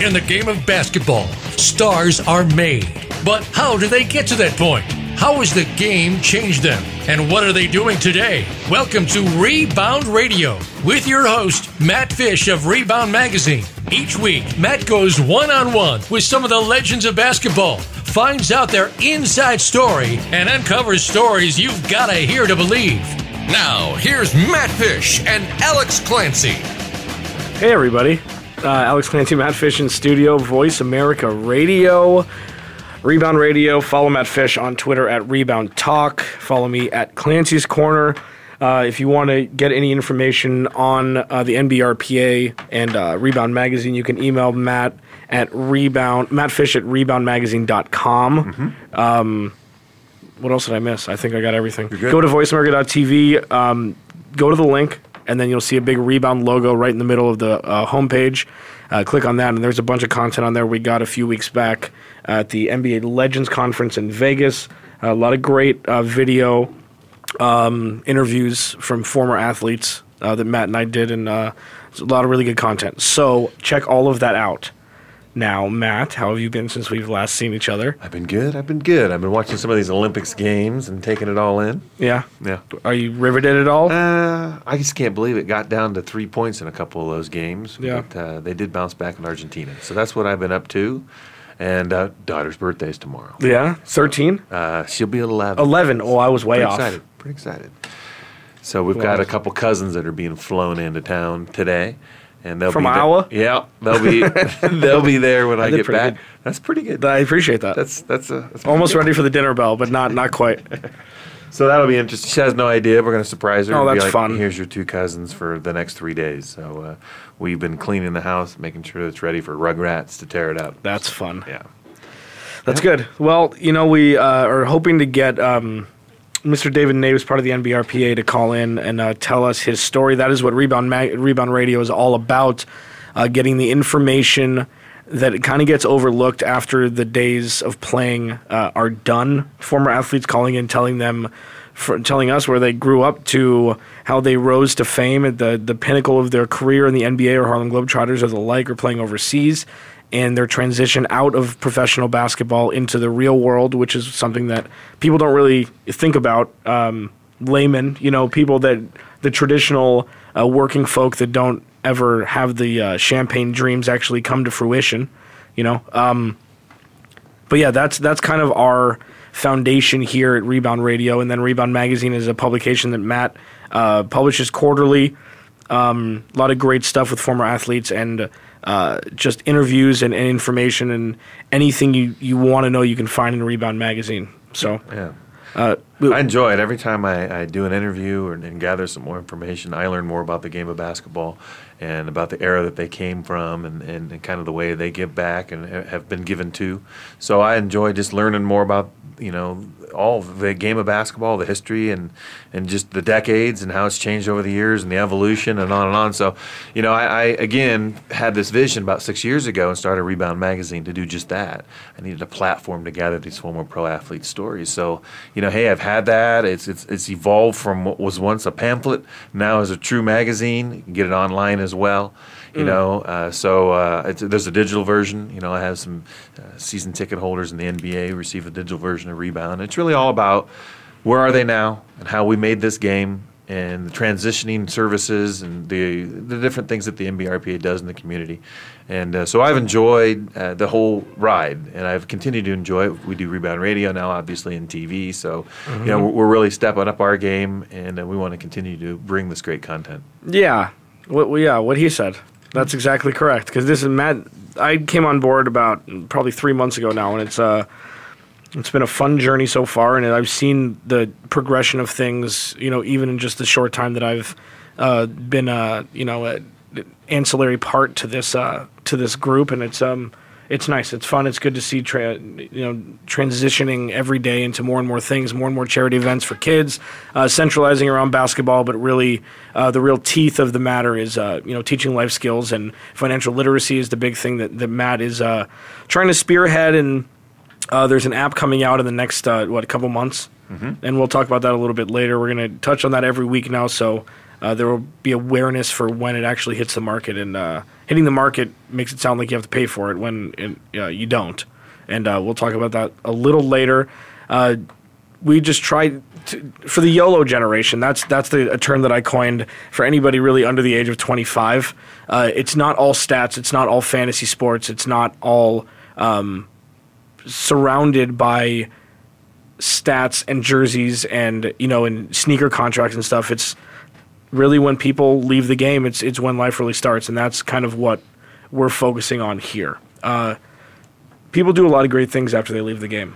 In the game of basketball, stars are made. But how do they get to that point? How has the game changed them? And what are they doing today? Welcome to Rebound Radio with your host, Matt Fish of Rebound Magazine. Each week, Matt goes one on one with some of the legends of basketball, finds out their inside story, and uncovers stories you've got to hear to believe. Now, here's Matt Fish and Alex Clancy. Hey, everybody. Uh, Alex Clancy, Matt Fish in studio, Voice America Radio, Rebound Radio. Follow Matt Fish on Twitter at Rebound Talk. Follow me at Clancy's Corner. Uh, if you want to get any information on uh, the NBRPA and uh, Rebound Magazine, you can email Matt at rebound mattfish at reboundmagazine.com. Um, what else did I miss? I think I got everything. Go to voiceamerica.tv, um, go to the link, and then you'll see a big rebound logo right in the middle of the uh, homepage. Uh, click on that, and there's a bunch of content on there we got a few weeks back at the NBA Legends Conference in Vegas. a lot of great uh, video um, interviews from former athletes uh, that Matt and I did, and uh, a lot of really good content. So check all of that out. Now, Matt, how have you been since we've last seen each other? I've been good. I've been good. I've been watching some of these Olympics games and taking it all in. Yeah. Yeah. Are you riveted at all? Uh, I just can't believe it got down to three points in a couple of those games. Yeah. But uh, they did bounce back in Argentina. So that's what I've been up to. And uh, daughter's is tomorrow. yeah. 13? Uh, she'll be 11. 11. Oh, I was way Pretty off. excited. Pretty excited. So we've got a couple cousins that are being flown into town today. And they'll From be Iowa? yeah, they'll be they'll be there when I did get back. good. That's pretty good. I appreciate that. That's that's a that's Almost ready for the dinner bell, but not not quite. So that'll be interesting. She has no idea. We're going to surprise her. Oh, that's like, fun. Here's your two cousins for the next three days. So uh, we've been cleaning the house, making sure it's ready for Rugrats to tear it up. That's fun. Yeah. That's good. Well, you know, we uh, are hoping to get um, Mr. David Naves, part of the NBRPA, to call in and uh, tell us his story. That is what Rebound Mag- Rebound Radio is all about. Uh, getting the information that kind of gets overlooked after the days of playing uh, are done. Former athletes calling in, telling them, telling us where they grew up to how they rose to fame at the the pinnacle of their career in the NBA or Harlem Globetrotters or the like, or playing overseas and their transition out of professional basketball into the real world, which is something that people don't really think about. Um, laymen, you know, people that the traditional uh, working folk that don't ever have the uh, champagne dreams actually come to fruition, you know. Um, but yeah, that's that's kind of our foundation here at Rebound Radio, and then Rebound Magazine is a publication that Matt uh, publishes quarterly. Um, a lot of great stuff with former athletes and uh, just interviews and, and information and anything you, you want to know you can find in Rebound Magazine. So Yeah. uh, I enjoy it. Every time I, I do an interview or, and gather some more information, I learn more about the game of basketball and about the era that they came from and, and, and kind of the way they give back and have been given to. So I enjoy just learning more about, you know, all the game of basketball, the history and, and just the decades and how it's changed over the years and the evolution and on and on. So, you know, I, I again had this vision about six years ago and started Rebound Magazine to do just that. I needed a platform to gather these former pro athlete stories. So, you know, hey, I've had that. It's it's it's evolved from what was once a pamphlet now is a true magazine. You can get it online as well. You know, uh, so uh, it's, there's a digital version. You know, I have some uh, season ticket holders in the NBA receive a digital version of Rebound. It's really all about where are they now and how we made this game and the transitioning services and the the different things that the NBRPA does in the community. And uh, so I've enjoyed uh, the whole ride, and I've continued to enjoy it. We do Rebound Radio now, obviously, in TV. So, you know, we're, we're really stepping up our game, and uh, we want to continue to bring this great content. Yeah, what yeah, what he said. That's exactly correct. Because this is Matt. I came on board about probably three months ago now, and it's uh, it's been a fun journey so far, and I've seen the progression of things. You know, even in just the short time that I've uh, been, uh, you know, an ancillary part to this uh, to this group, and it's um, it's nice. It's fun. It's good to see tra- you know transitioning every day into more and more things, more and more charity events for kids, uh, centralizing around basketball. But really, uh, the real teeth of the matter is uh, you know teaching life skills and financial literacy is the big thing that that Matt is uh, trying to spearhead. And uh, there's an app coming out in the next uh, what a couple months, mm-hmm. and we'll talk about that a little bit later. We're going to touch on that every week now, so. There will be awareness for when it actually hits the market, and hitting the market makes it sound like you have to pay for it when it, uh, you don't. And uh, we'll talk about that a little later. Uh, we just tried to, for the YOLO generation. That's that's the a term that I coined for anybody really under the age of 25. Uh, it's not all stats. It's not all fantasy sports. It's not all um, surrounded by stats and jerseys and you know and sneaker contracts and stuff. It's really when people leave the game, it's it's when life really starts, and that's kind of what we're focusing on here. Uh, people do a lot of great things after they leave the game.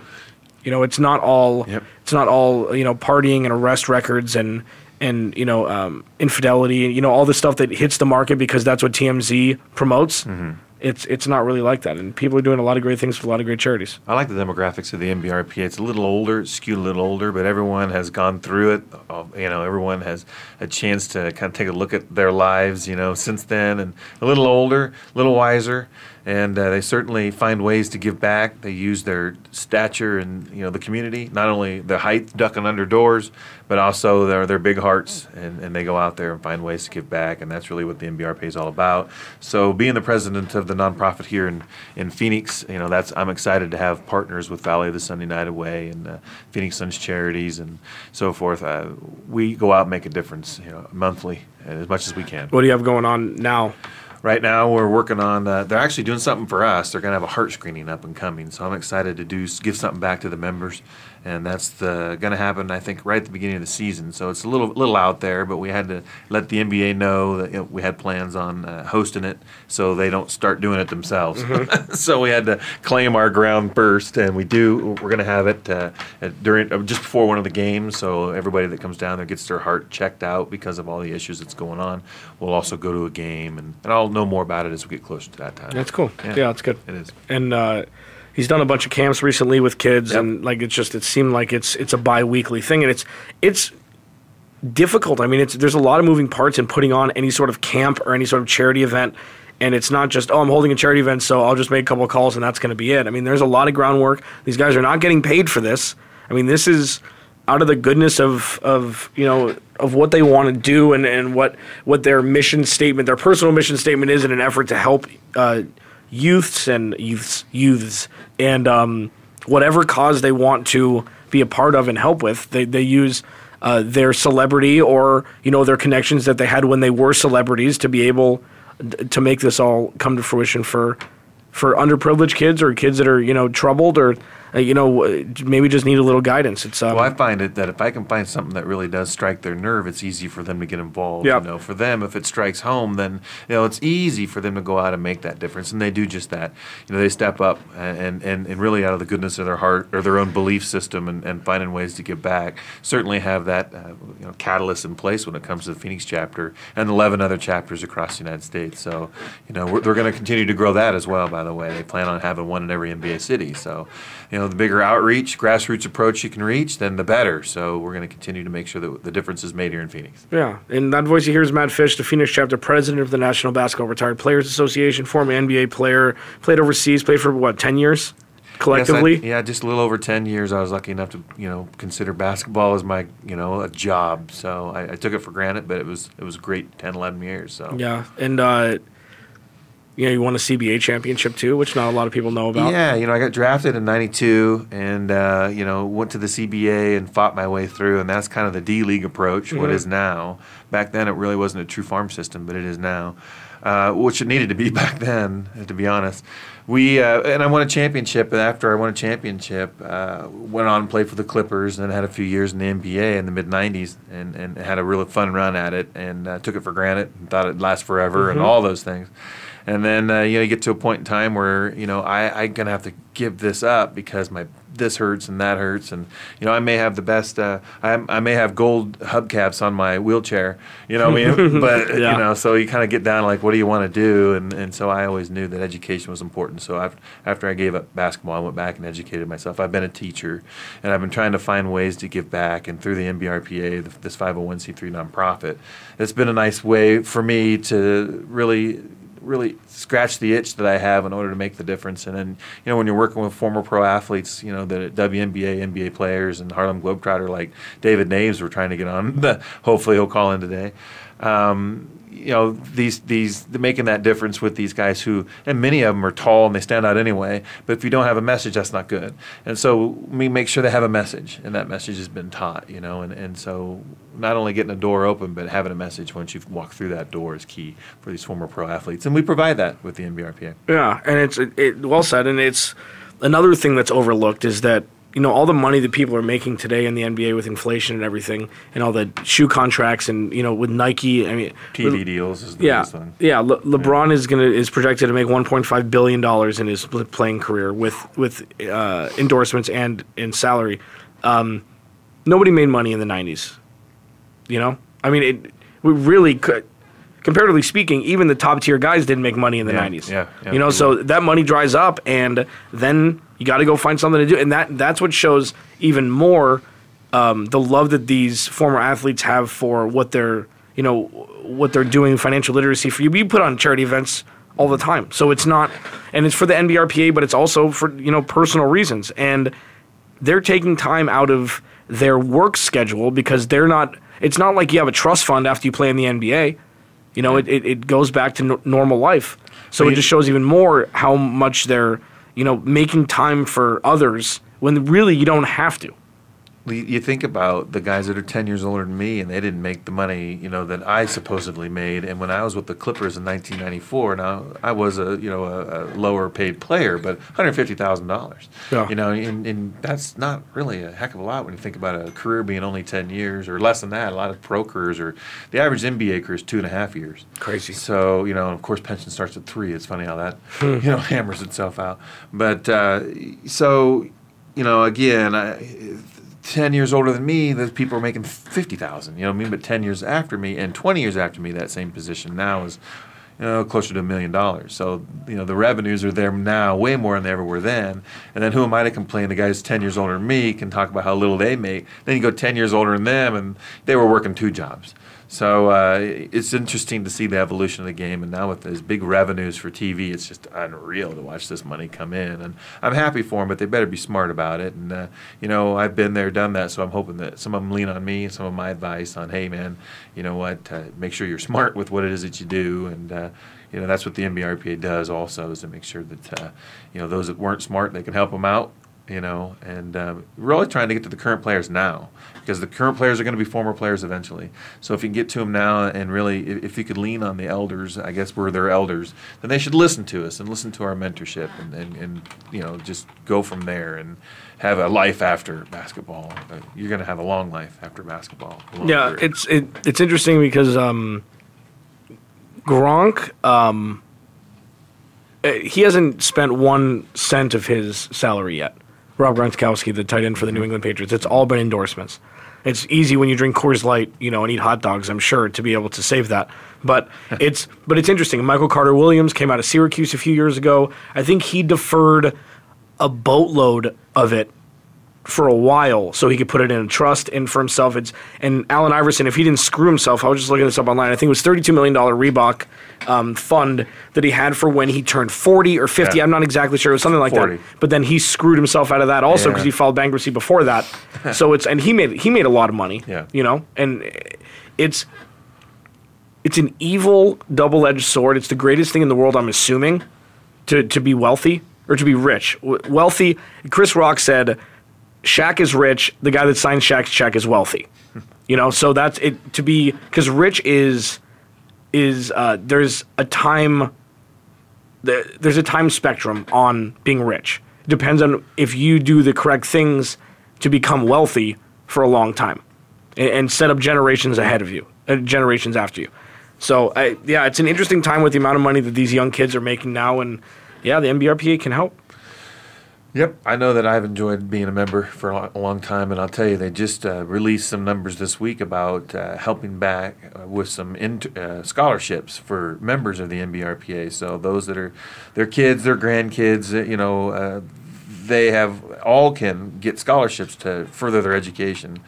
You know, it's not all yep. it's not all you know partying and arrest records and and you know um, infidelity. You know all the stuff that hits the market because that's what TMZ promotes. Mm-hmm it's it's not really like that. And people are doing a lot of great things for a lot of great charities. I like the demographics of the NBRPA. It's a little older, skewed a little older, but everyone has gone through it. Uh, you know, everyone has a chance to kind of take a look at their lives. You know, since then, and a little older, a little wiser and uh, they certainly find ways to give back. They use their stature and you know the community, not only the height ducking under doors, but also their their big hearts, and, and they go out there and find ways to give back, and that's really what the NBRPA is all about. So being the president of the nonprofit here in, in Phoenix, you know that's I'm excited to have partners with Valley of the Sun United Way and uh, Phoenix Suns Charities and so forth. Uh, we go out and make a difference, you know, monthly as much as we can. What do you have going on now? Right now we're working on uh, they're actually doing something for us. They're going to have a heart screening up and coming so i'm excited to do give something back to the members and that's going to happen I think right at the beginning of the season. So it's a little little out there, but we had to let the NBA know that you know, we had plans on uh, hosting it, so they don't start doing it themselves. Mm-hmm. so we had to claim our ground first, and we do. We're going to have it uh, during uh, just before one of the games, so everybody that comes down there gets their heart checked out because of all the issues that's going on. We'll also go to a game, and, and I'll know more about it as we get closer to that time. That's cool. Yeah, yeah that's good. It is. And uh, he's done a bunch of camps recently with kids, yep. and like it's just it seemed like it's it's a bi-weekly thing, and it's it's difficult. I mean, it's there's a lot of moving parts in putting on any sort of camp or any sort of charity event. And it's not just, oh, I'm holding a charity event, so I'll just make a couple of calls and that's going to be it. I mean, there's a lot of groundwork. These guys are not getting paid for this. I mean, this is out of the goodness of, of you know, of what they want to do and, and what, what their mission statement, their personal mission statement is in an effort to help uh, youths and youths youths and um, whatever cause they want to be a part of and help with. They they use uh, their celebrity or you know their connections that they had when they were celebrities to be able to make this all come to fruition for for underprivileged kids or kids that are you know troubled or uh, you know, maybe just need a little guidance. It's um, well, I find it that if I can find something that really does strike their nerve, it's easy for them to get involved. Yep. You know, for them, if it strikes home, then you know it's easy for them to go out and make that difference, and they do just that. You know, they step up and and, and really out of the goodness of their heart or their own belief system, and, and finding ways to give back. Certainly have that uh, you know catalyst in place when it comes to the Phoenix chapter and 11 other chapters across the United States. So, you know, we're, they're going to continue to grow that as well. By the way, they plan on having one in every NBA city. So, you know, the bigger outreach, grassroots approach you can reach, then the better. So we're going to continue to make sure that the difference is made here in Phoenix. Yeah, and that voice you hear is Matt Fish, the Phoenix chapter president of the National Basketball Retired Players Association, former NBA player, played overseas, played for what, 10 years? Collectively, yes, I, yeah, just a little over ten years. I was lucky enough to, you know, consider basketball as my, you know, a job. So I, I took it for granted, but it was it was great 10, 11 years. So yeah, and uh, you know, you won a CBA championship too, which not a lot of people know about. Yeah, you know, I got drafted in '92, and uh, you know, went to the CBA and fought my way through, and that's kind of the D League approach. Mm-hmm. What is now? Back then, it really wasn't a true farm system, but it is now, uh, which it needed to be back then, to be honest. We uh, and I won a championship, and after I won a championship, uh, went on and played for the Clippers, and had a few years in the NBA in the mid '90s, and, and had a really fun run at it, and uh, took it for granted, and thought it'd last forever, mm-hmm. and all those things and then uh, you know you get to a point in time where you know I I'm gonna have to give this up because my this hurts and that hurts, and you know I may have the best. Uh, I, I may have gold hubcaps on my wheelchair. You know what I mean? but Yeah. you know, so you kind of get down like, what do you want to do? And and so I always knew that education was important. So after after I gave up basketball, I went back and educated myself. I've been a teacher, and I've been trying to find ways to give back. And through the NBRPA, this 501c3 nonprofit, it's been a nice way for me to really really scratch the itch that I have in order to make the difference. And then, you know, when you're working with former pro athletes, you know, the WNBA, NBA players, and Harlem Globetrotter like David Naves, we're trying to get on. Hopefully, he'll call in today. Um, you know, these these making that difference with these guys who, and many of them are tall and they stand out anyway. But if you don't have a message, that's not good. And so we make sure they have a message, and that message has been taught. You know, and and so not only getting a door open, but having a message once you've walked through that door is key for these former pro athletes, and we provide that with the NBRPA. Yeah, and it's it, it, well said. And it's another thing that's overlooked is that you know all the money that people are making today in the NBA with inflation and everything, and all the shoe contracts, and you know with Nike. I mean, TV deals is the yeah, biggest one. yeah. Le- LeBron is gonna is projected to make 1.5 billion dollars in his playing career with with uh, endorsements and in salary. Um, nobody made money in the 90s. You know, I mean, it we really could. Comparatively speaking, even the top tier guys didn't make money in the Yeah, 90s. yeah, yeah, you know, so that money dries up, and then you got to go find something to do, and that that's what shows even more um, the love that these former athletes have for what they're you know what they're doing financial literacy for you. We put on charity events all the time, so it's not, and it's for the NBRPA, but it's also for you know personal reasons, and they're taking time out of their work schedule because they're not. It's not like you have a trust fund after you play in the NBA. You know, it, it, it goes back to no, normal life. So it just shows even more how much they're, you know, making time for others when really you don't have to. You think about the guys that are 10 years older than me and they didn't make the money, you know, that I supposedly made. And when I was with the Clippers in 1994, now I was a, you know, a, a lower paid player, but $150,000. Yeah. You know, and, and that's not really a heck of a lot when you think about a career being only 10 years or less than that. A lot of pro careers are, the average NBA career is two and a half years. Crazy. So, you know, of course, pension starts at three. It's funny how that, you know, hammers itself out. But uh, so, you know, again, I, 10 years older than me, those people are making 50,000, you know what I mean? But 10 years after me and 20 years after me, that same position now is, you know, closer to a million dollars. So, you know, the revenues are there now way more than they ever were then. And then who am I to complain? The guy guys 10 years older than me can talk about how little they make. Then you go 10 years older than them and they were working two jobs. So uh, it's interesting to see the evolution of the game, and now with those big revenues for TV, it's just unreal to watch this money come in. And I'm happy for them, but they better be smart about it. And uh, you know, I've been there, done that, so I'm hoping that some of them lean on me, some of my advice on, hey man, you know what, uh, make sure you're smart with what it is that you do, and uh, you know that's what the NBRPA does also is to make sure that uh, you know those that weren't smart, they can help them out. You know, and um, we're really trying to get to the current players now because the current players are going to be former players eventually. So if you can get to them now and really, if, if you could lean on the elders, I guess we're their elders, then they should listen to us and listen to our mentorship and, and, and you know, just go from there and have a life after basketball. Uh, You're going to have a long life after basketball. Yeah, career. it's it, it's interesting because um, Gronk, um, uh, he hasn't spent one cent of his salary yet. Rob Gronkowski, the tight end for the New England Patriots, it's all been endorsements. It's easy when you drink Coors Light, you know, and eat hot dogs. I'm sure to be able to save that, but it's but it's interesting. Michael Carter Williams came out of Syracuse a few years ago. I think he deferred a boatload of it for a while so he could put it in a trust and for himself. It's and Allen Iverson, if he didn't screw himself, I was just looking this up online. I think it was thirty two million dollar Reebok um, fund that he had for when he turned forty or fifty. Yeah. I'm not exactly sure. It was something like 40. that. But then he screwed himself out of that also because Yeah. he filed bankruptcy before that. so it's and he made he made a lot of money. Yeah. you know, and it's it's an evil double edged sword. It's the greatest thing in the world. I'm assuming to to be wealthy or to be rich. W- wealthy. Chris Rock said, "Shaq is rich. The guy that signed Shaq's check is wealthy." You know, so that's it. To be because rich is is uh, there's a time there's a time spectrum on being rich. It depends on if you do the correct things to become wealthy for a long time and, and set up generations ahead of you, uh, generations after you. So, I, yeah, it's an interesting time with the amount of money that these young kids are making now, and yeah, the NBRPA can help. Yep, I know that I've enjoyed being a member for a long time, and I'll tell you, they just uh, released some numbers this week about uh, helping back uh, with some int- uh, scholarships for members of the NBRPA. So those that are their kids, their grandkids, uh, you know, uh, they have all can get scholarships to further their education.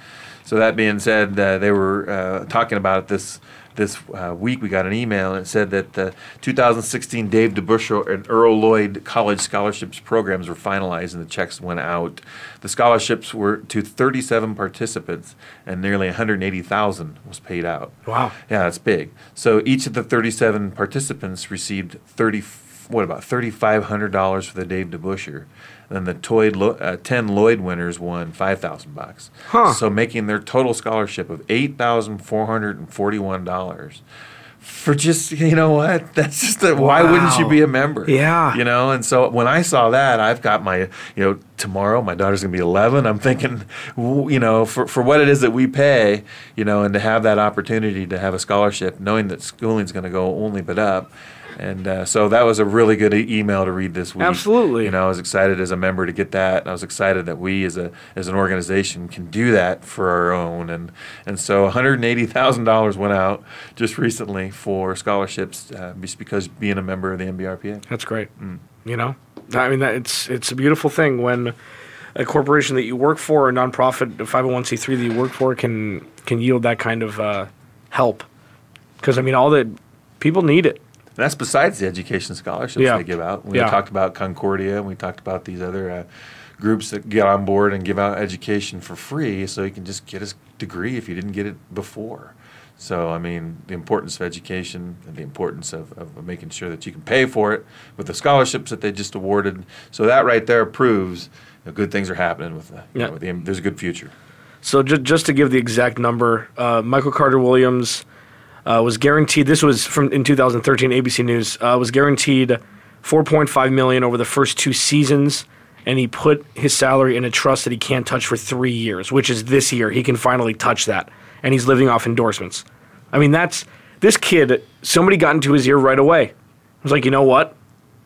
So that being said, they were talking about this this uh, week we got an email and it said that the 2016 Dave DeBusschere and Earl Lloyd College Scholarships programs were finalized and the checks went out. The scholarships were to 37 participants and nearly 180,000 was paid out. Wow. Yeah, that's big. So each of the 37 participants received 30 what about $3,500 for the Dave DeBusschere then the toy uh, ten Lloyd winners won five thousand bucks. Huh. So making their total scholarship of eight thousand four hundred and forty-one dollars for just you know what? That's just a, why wouldn't you be a member? Yeah. You know and so when i saw that i've got my you know tomorrow my daughter's going to be 11 i'm thinking you know for, for what it is that we pay you know and to have that opportunity to have a scholarship knowing that schooling's going to go only but up and uh, so that was a really good e- email to read this week. Absolutely. You know, I was excited as a member to get that. And I was excited that we as a as an organization can do that for our own. And and so $180,000 went out just recently for scholarships uh, just because being a member of the NBRPA. That's great. Mm. You know, I mean, that, it's it's a beautiful thing when a corporation that you work for, a nonprofit, a 501c3 that you work for, can can yield that kind of uh, help. Because I mean, all the people need it. And that's besides the education scholarships yeah. they give out. We yeah. talked about Concordia, and we talked about these other uh, groups that get on board and give out education for free, so you can just get a degree if you didn't get it before. So, I mean, the importance of education and the importance of, of making sure that you can pay for it with the scholarships that they just awarded. So that right there proves you know, good things are happening with the, yeah. Know, with the, there's a good future. So just, just to give the exact number, uh, Michael Carter Williams – uh, was guaranteed. This was from in 2013 ABC News. Uh, was guaranteed 4.5 million over the first two seasons, and he put his salary in a trust that he can't touch for three years, which is this year. He can finally touch that, and he's living off endorsements. I mean, that's this kid. Somebody got into his ear right away. I was like, you know what?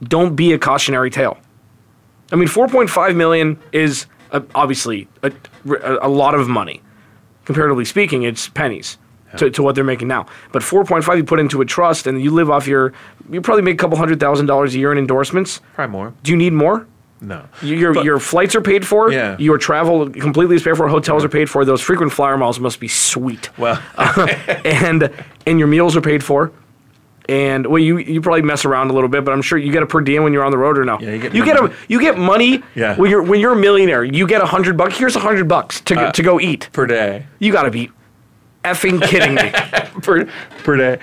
Don't be a cautionary tale. I mean, 4.5 million is a, obviously a, a lot of money. Comparatively speaking, it's pennies to, to what they're making now. But 4.5 you put into a trust and you live off your, you probably make a couple hundred thousand dollars a year in endorsements. Probably more. Do you need more? No. Your but, your flights are paid for. Yeah. Your travel completely is paid for. Hotels yeah. are paid for. Those frequent flyer miles must be sweet. Well. uh, and and your meals are paid for. And well, you you probably mess around a little bit, but I'm sure you get a per diem when you're on the road or no. Yeah, you get you get a you get money. Yeah. When you're when you're a millionaire, you get a hundred bucks. Here's a hundred bucks to uh, to go eat per day. You got to be effing kidding me? per, per day.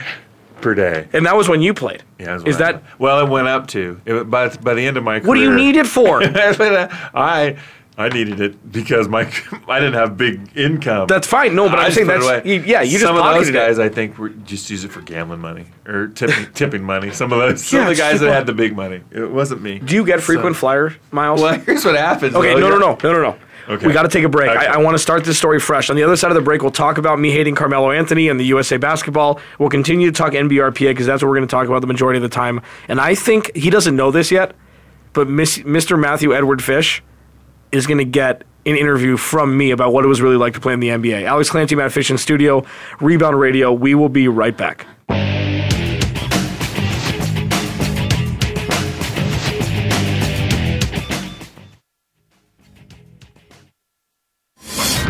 Per day. And that was when you played. Yeah, is that well? It went up to it, by by the end of my career. What do you need it for? I I needed it because my I didn't have big income. That's fine. No, but I am saying that's you, yeah. You some just of those guys it. I think were just use it for gambling money or tipping, tipping money. Some of those some yeah, of the guys that had the big money. It wasn't me. Do you get frequent so, flyer miles? Well, here's what happens. Okay, though. no, no, no, no, no, no. Okay. We got to take a break. Okay. I, I want to start this story fresh. On the other side of the break, we'll talk about me hating Carmelo Anthony and the USA basketball. We'll continue to talk NBRPA because that's what we're going to talk about the majority of the time. And I think he doesn't know this yet, but Miss, Mr. Matthew Edward Fish is going to get an interview from me about what it was really like to play in the NBA. Alex Clancy, Matt Fish in studio, Rebound Radio. We will be right back.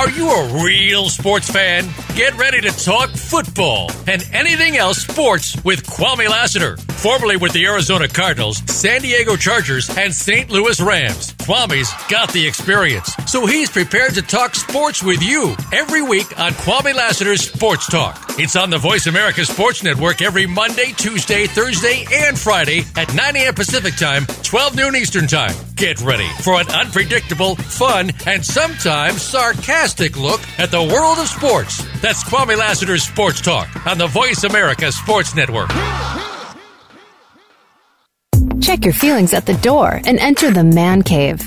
Are you a real sports fan? Get ready to talk football and anything else sports with Kwame Lassiter formerly with the Arizona Cardinals, San Diego Chargers, and St. Louis Rams. Kwame's got the experience, so he's prepared to talk sports with you every week on Kwame Lassiter's Sports Talk. It's on the Voice America Sports Network every Monday, Tuesday, Thursday, and Friday at 9 a.m. Pacific Time, 12 noon Eastern Time. Get ready for an unpredictable, fun, and sometimes sarcastic look at the world of sports. That's Kwame Lassiter's Sports Talk on the Voice America Sports Network. Check your feelings at the door and enter the man cave.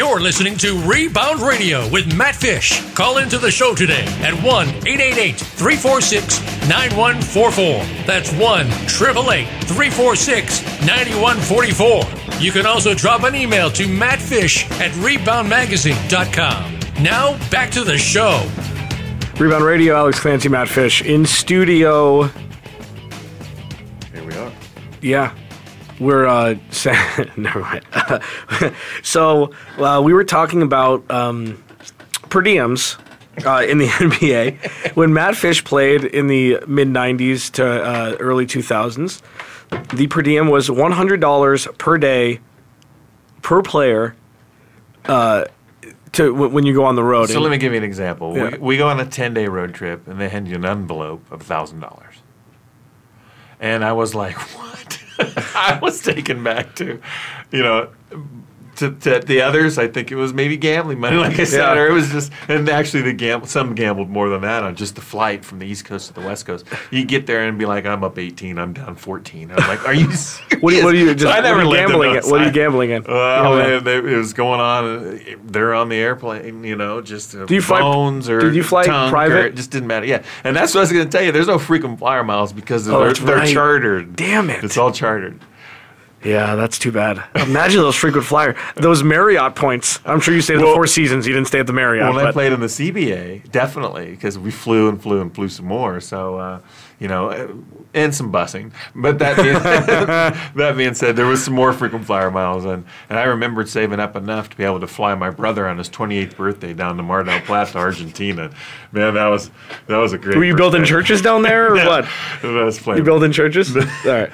You're listening to Rebound Radio with Matt Fish. Call into the show today at 1 888 346 9144. That's 1 888 346 9144. You can also drop an email to mattfish at reboundmagazine.com. Now, back to the show. Rebound Radio, Alex Clancy, Matt Fish in studio. Here we are. Yeah, we're uh, never mind. so uh, we were talking about um, per diems uh, in the NBA when Matt Fish played in the mid '90s to uh, early 2000s. The per diem was $100 per day per player uh, to w- when you go on the road. So And- let me give you an example. Yeah. We, we go on a 10 day road trip and they hand you an envelope of $1,000. And I was like, what? I was taken back to, you know, to, to the others, I think it was maybe gambling money, like I said, Yeah. or it was just, and actually the gam- some gambled more than that on just the flight from the East Coast to the West Coast. You get there and be like, I'm up 18, I'm down 14. I'm like, are you? What are, you, what do you So I never what are you gambling at? What are you gambling in? Well, Yeah. they, they, it was going on. They're on the airplane, you know, just uh, Do you fly- bones or did you fly private? it just didn't matter. Yeah, and that's what I was going to tell you. There's no frequent flyer miles because Oh, they're, they're chartered. Damn it. It's all chartered. Yeah, that's too bad. Imagine those frequent flyer, those Marriott points. I'm sure you stayed at the Four Seasons. You didn't stay at the Marriott. when I played in the CBA, definitely because we flew and flew and flew some more. So uh, you know, uh, and some busing. But that being, that being said, there was some more frequent flyer miles, and and I remembered saving up enough to be able to fly my brother on his 28th birthday down to Mar del Plata, Argentina. Man, that was that was a great. Were you building churches down there or what? That was You building churches? All right.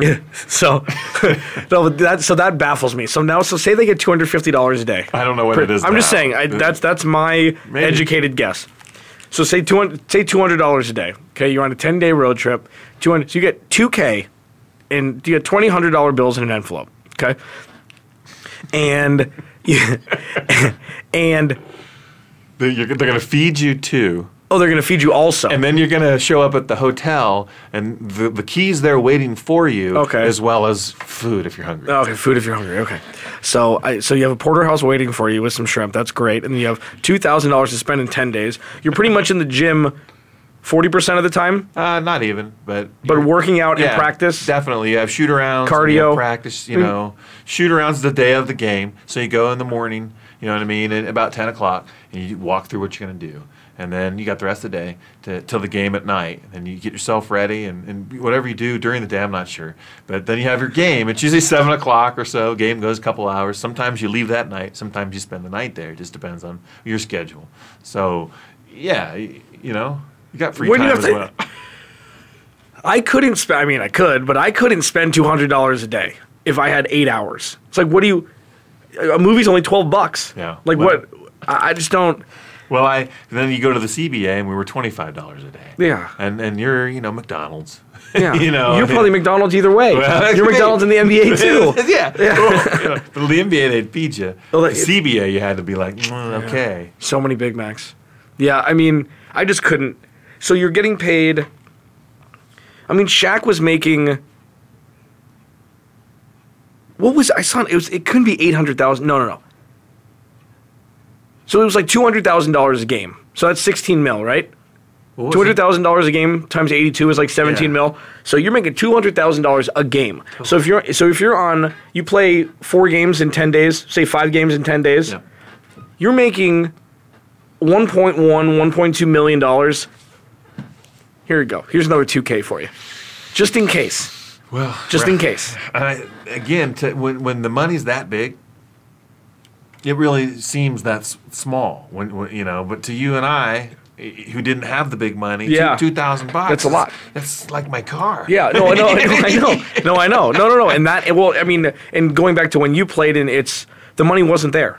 Yeah. So, no, but that so that baffles me. So now, so say they get two hundred fifty dollars a day. I don't know what it is. I'm just saying. I, that's that's my Maybe. educated guess. So say two hundred say two hundred dollars a day. Okay, you're on a ten day road trip. Two hundred. So you get two k, and you get twenty hundred dollar bills in an envelope. Okay, and and They're, you're- they're going to feed you too. Oh, they're gonna feed you also. And then you're going to show up at the hotel, and the, the keys there waiting for you, Okay. as well as food if you're hungry. Okay, food if you're hungry. Okay, so I, so you have a porterhouse waiting for you with some shrimp. That's great, and you have two thousand dollars to spend in ten days. You're pretty much in the gym forty percent of the time, Uh, not even, but but working out in yeah, practice. Definitely, you have shoot arounds, and you Cardio. practice. You know, shoot arounds the day of the game. So you go in the morning. You know what I mean? At about ten o'clock, and you walk through what you're going to do. And then you got the rest of the day to, till the game at night. And you get yourself ready, and, and whatever you do during the day, I'm not sure. But then you have your game. It's usually seven o'clock or so. Game goes a couple hours. Sometimes you leave that night. Sometimes you spend the night there. It just depends on your schedule. So, yeah, y- you know, you got free When time as to- well. I couldn't spend. I mean, I could, but I couldn't spend two hundred dollars a day if I had eight hours. It's like, what do you? A movie's only twelve bucks. Yeah, Like well- what? I I just don't. Well, I then you go to the CBA and we were twenty five dollars a day. Yeah. and and you're you know McDonald's. Yeah. you know you're probably McDonald's either way. Well, you're McDonald's in the NBA too. yeah, Well, you know, but the NBA they'd feed you. Well, the it- CBA you had to be like mm, okay. So many Big Macs. Yeah, I mean, I just couldn't. So you're getting paid. I mean, Shaq was making. What was I saw? It was. It couldn't be eight hundred thousand. No, no, no. So it was like two hundred thousand dollars a game. So that's sixteen mil, right? Two hundred thousand dollars a game times eighty-two is like seventeen Yeah. mil. So you're making two hundred thousand dollars a game. So if you're so if you're on, you play four games in ten days. Say five games in ten days Yeah. you're making 1.1 1.2 million dollars here you go here's another 2k for you just in case Well, just in case I, again, to, when when the money's that big, it really seems that's small when, when you know, but to you and I, who didn't have the big money, Yeah. two thousand bucks. That's a lot. That's like my car. Yeah, no, no, no, I know, no, I know, no, no, no, and that, well, I mean, and going back to when you played, and it's the money wasn't there.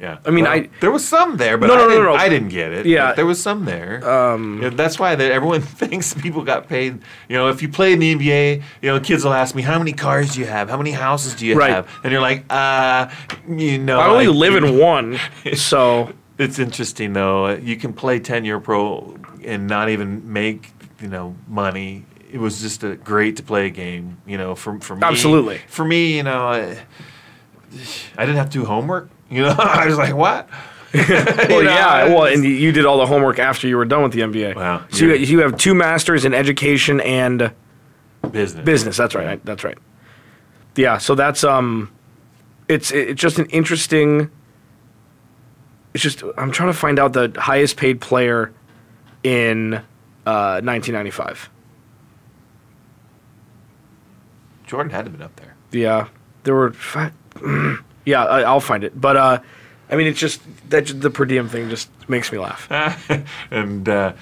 Yeah. I mean, Well, I- there was some there, but No, no, no, didn't, no. I didn't get it. Yeah. there was some there. Um, that's why that everyone thinks people got paid. You know, if you play in the NBA, you know, kids will ask me, "How many cars do you have? How many houses do you Right. have?" And you're like, "Uh, you know, I only I- live in one, so It's interesting though. You can play ten year pro and not even make you know money. It was just a great to play a game. You know, for for me, Absolutely. For me, you know, I, I didn't have to do homework. You know, I was like, what? well, yeah, well, and you- did all the homework after you were done with the MBA. Wow, So you, you have two masters in education and Business. business. That's right. I- That's right. Yeah. So that's um, it's it's just an interesting. It's just I'm trying to find out the highest paid player in uh, 1995. Jordan had to have been up there. Yeah, there were. Fi- yeah, I, I'll find it. But uh, I mean, it's just that the per diem thing just makes me laugh. and uh,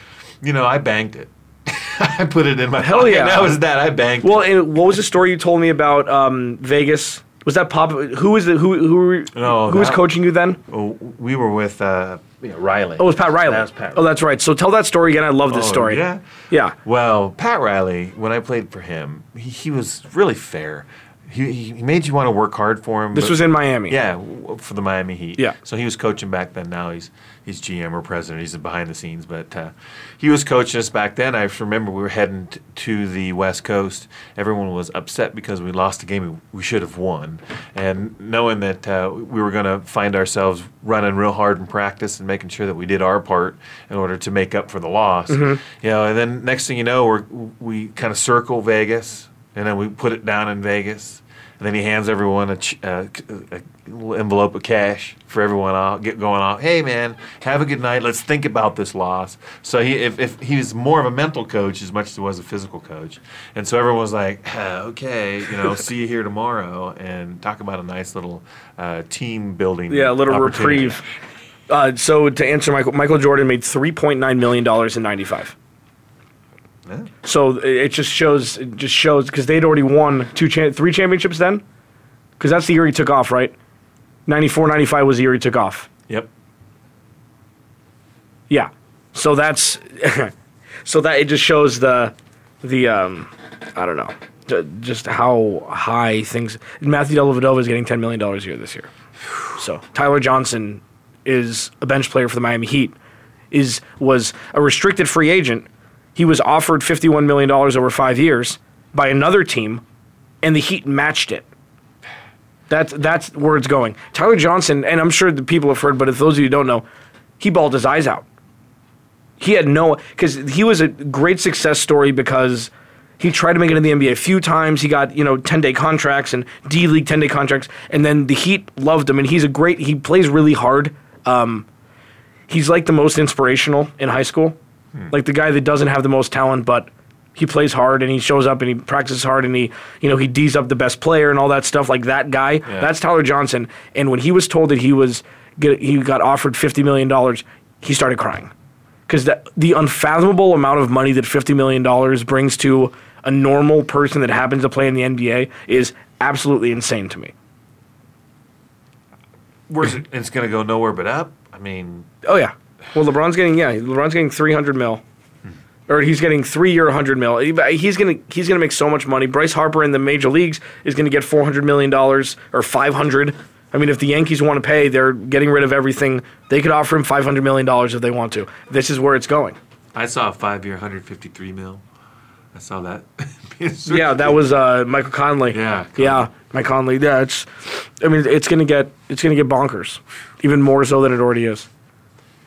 you know, I banked it. I put it in my Hell pocket. yeah. That was that. I banked. Well, it. and what was the story you told me about um, Vegas? Was that Pop? Who was the who who No, who was coaching you then? Oh, we were with uh, you know, Riley. Oh, it was Pat Riley. That was Pat Oh, that's right. So tell that story again. I love this Oh, story. Yeah. Yeah. Well, Pat Riley, when I played for him, he, he was really fair. He, he made you want to work hard for him. This but- was in Miami. Yeah, for the Miami Heat. Yeah. So he was coaching back then. Now he's he's GM or president. He's behind the scenes, but uh, he was coaching us back then. I remember we were heading t- to the West Coast. Everyone was upset because we lost a game we- we should have won, and knowing that uh, we were going to find ourselves running real hard in practice and making sure that we did our part in order to make up for the loss. You know, and then next thing you know, we're, we kind of circle Vegas, and then we put it down in Vegas. And then he hands everyone a, ch- uh, a little envelope of cash for everyone off, get going off. Hey man, have a good night. Let's think about this loss. So he, if, if he was more of a mental coach as much as he was a physical coach, and so everyone was like, "Ah, okay, you know, see you here tomorrow, and talk about a nice little uh, team building. Yeah, a little reprieve. Uh, so to answer Michael, Michael Jordan made three point nine million dollars in ninety five. Yeah. So it it just shows, it just shows because they'd already won two, cha- three championships then, because that's the year he took off, right? 94, 95 was the year he took off. Yep. Yeah. So that's so that it just shows the the um I don't know just how high things. Matthew Dellavedova is getting ten million dollars a year this year. So Tyler Johnson is a bench player for the Miami Heat. Is was a restricted free agent. He was offered fifty one million dollars over five years by another team, and the Heat matched it. That's that's where it's going. Tyler Johnson, and I'm sure the people have heard, but if those of you don't know, he balled his eyes out. He had no because he was a great success story because he tried to make it in the NBA a few times. He got you know ten day contracts and D League ten day contracts, and then the Heat loved him, and he's a great. He plays really hard. Um, he's like the most inspirational in high school, Hmm. like the guy that doesn't have the most talent, but he plays hard and he shows up and he practices hard and he you know he d's up the best player and all that stuff like that guy that's tyler johnson. And when he was told that he was get, he got offered 50 million dollars he started crying. Because the unfathomable amount of money that 50 million dollars brings to a normal person that happens to play in the nba is absolutely insane to me. Where's it? It's going to go nowhere but up. I mean, oh yeah well lebron's getting yeah lebron's getting 300 mil or he's getting three year 100 mil. He's gonna he's gonna make so much money. Bryce Harper in the major leagues is gonna get 400 million dollars or 500. I mean, if the Yankees want to pay, they're getting rid of everything. They could offer him 500 million dollars if they want to. This is where it's going. I saw a five-year, 153 mil. I saw that. Yeah, that was uh, Michael Conley. Yeah, yeah, Mike Conley. Yeah, it's. I mean, it's gonna get it's gonna get bonkers, even more so than it already is.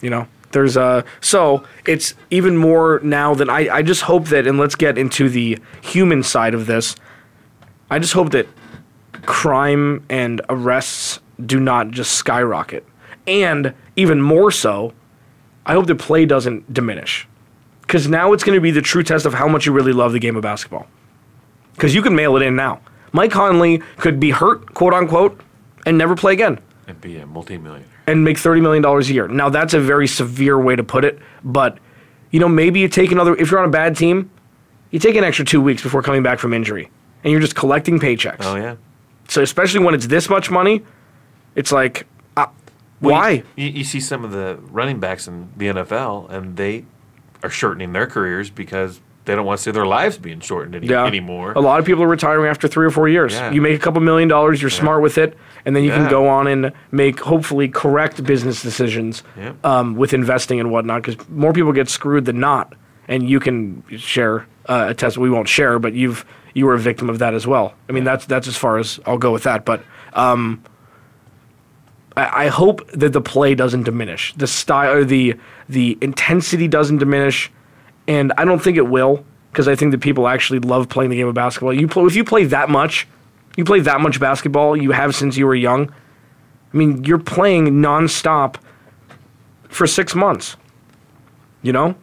You know, there's uh so it's even more now than I. I just hope that, and let's get into the human side of this. I just hope that crime and arrests do not just skyrocket, and even more so, I hope the play doesn't diminish, because now it's going to be the true test of how much you really love the game of basketball because you can mail it in now. Mike Conley could be hurt, quote unquote, and never play again. And be a multimillionaire. And make thirty million dollars a year. Now that's a very severe way to put it, but you know maybe you take another. If you're on a bad team, you take an extra two weeks before coming back from injury, and you're just collecting paychecks. Oh yeah. So especially when it's this much money, it's like, uh, Well, why? You, you see some of the running backs in the NFL, and they are shortening their careers because they don't want to see their lives being shortened any, yeah. anymore. A lot of people are retiring after three or four years. Yeah. You make a couple million dollars, you're smart with it, and then you can go on and make hopefully correct business decisions um, with investing and whatnot. Because more people get screwed than not, and you can share uh, a test. We won't share, but you've you were a victim of that as well. I mean, that's that's as far as I'll go with that. But um, I, I hope that the play doesn't diminish, the style, the the intensity doesn't diminish, and I don't think it will because I think that people actually love playing the game of basketball. You play if you play that much, you play that much basketball, you have since you were young. I mean, you're playing nonstop for six months. You know,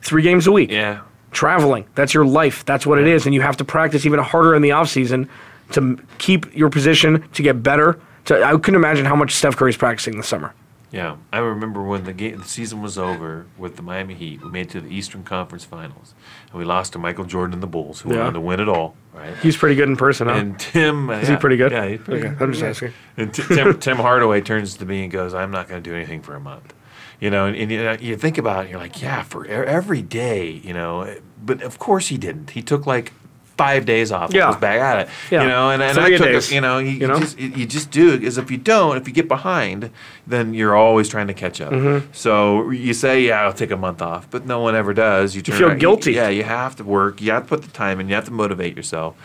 three games a week yeah. traveling. That's your life. That's what it is. And you have to practice even harder in the off season to keep your position, to get better. To, I couldn't imagine how much Steph Curry's practicing this summer. Yeah, I remember when the game, the season was over with the Miami Heat. We made it to the Eastern Conference Finals, and we lost to Michael Jordan and the Bulls, who Yeah. on to win it all. Right? He's pretty good in person, huh? And Tim, is he pretty good? Yeah, he's pretty okay, good. I'm just asking. And T- Tim, Tim Hardaway turns to me and goes, "I'm not going to do anything for a month." You know, and, and you, know, you think about it, you're like, "Yeah, for every day," you know. But of course he didn't. He took like five days off. Yeah. was back at it. Yeah. You know, and, and I took days, it. You know, you, you know? you just you just do because if you don't, if you get behind, then you're always trying to catch up. Mm-hmm. So you say, "Yeah, I'll take a month off," but no one ever does. You, turn feel around- guilty. Yeah, you have to work. You have to put the time in. You have to motivate yourself,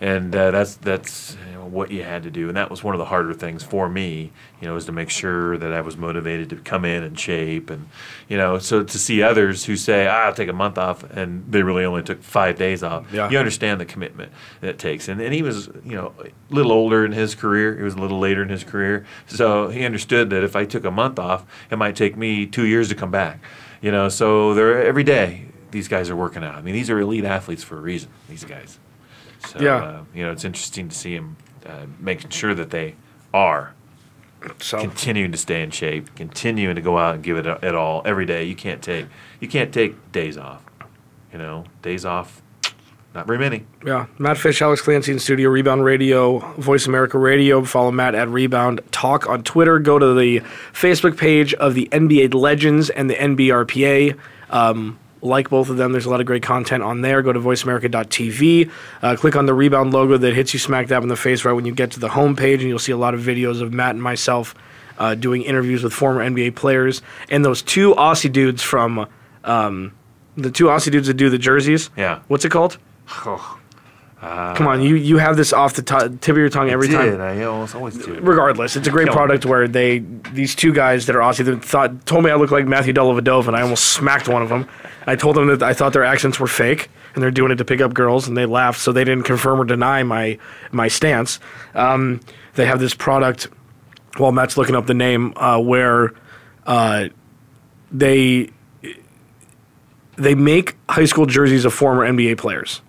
and uh, that's that's you know, what you had to do. And that was one of the harder things for me. You know, was to make sure that I was motivated to come in and shape, and you know, so to see others who say, ah, "I'll take a month off," and they really only took five days off. Yeah. You understand the commitment that it takes. And and he was you know a little older in his career. He was a little later in his career, so he understood that if I took a month off, it might take me two years to come back. You know, so they're every day these guys are working out. I mean, these are elite athletes for a reason. These guys. So, Yeah. uh, you know, it's interesting to see him uh, making sure that they are So continuing to stay in shape, continuing to go out and give it it all every day. You can't take you can't take days off. You know, days off, not very many. yeah, Matt Fish, Alex Clancy in studio, Rebound Radio, Voice America Radio. Follow Matt at Rebound Talk on Twitter. Go to the Facebook page of the NBA Legends and the NBRPA. Um, like both of them, there's a lot of great content on there. Go to voiceamerica.tv. Uh, click on the Rebound logo that hits you smack dab in the face right when you get to the homepage, and you'll see a lot of videos of Matt and myself uh, doing interviews with former NBA players and those two Aussie dudes from um, the two Aussie dudes that do the jerseys. Yeah. What's it called? Come on, you you have this off the to- tip of your tongue every Did time. I almost always do. Regardless, it's a great product where they these two guys that are Aussie that thought told me I looked like Matthew Dellavedova and I almost smacked one of them. I told them that I thought their accents were fake and they're doing it to pick up girls and they laughed so they didn't confirm or deny my my stance. Um, they have this product. While Matt's looking up the name, uh, where uh, they they make high school jerseys of former NBA players,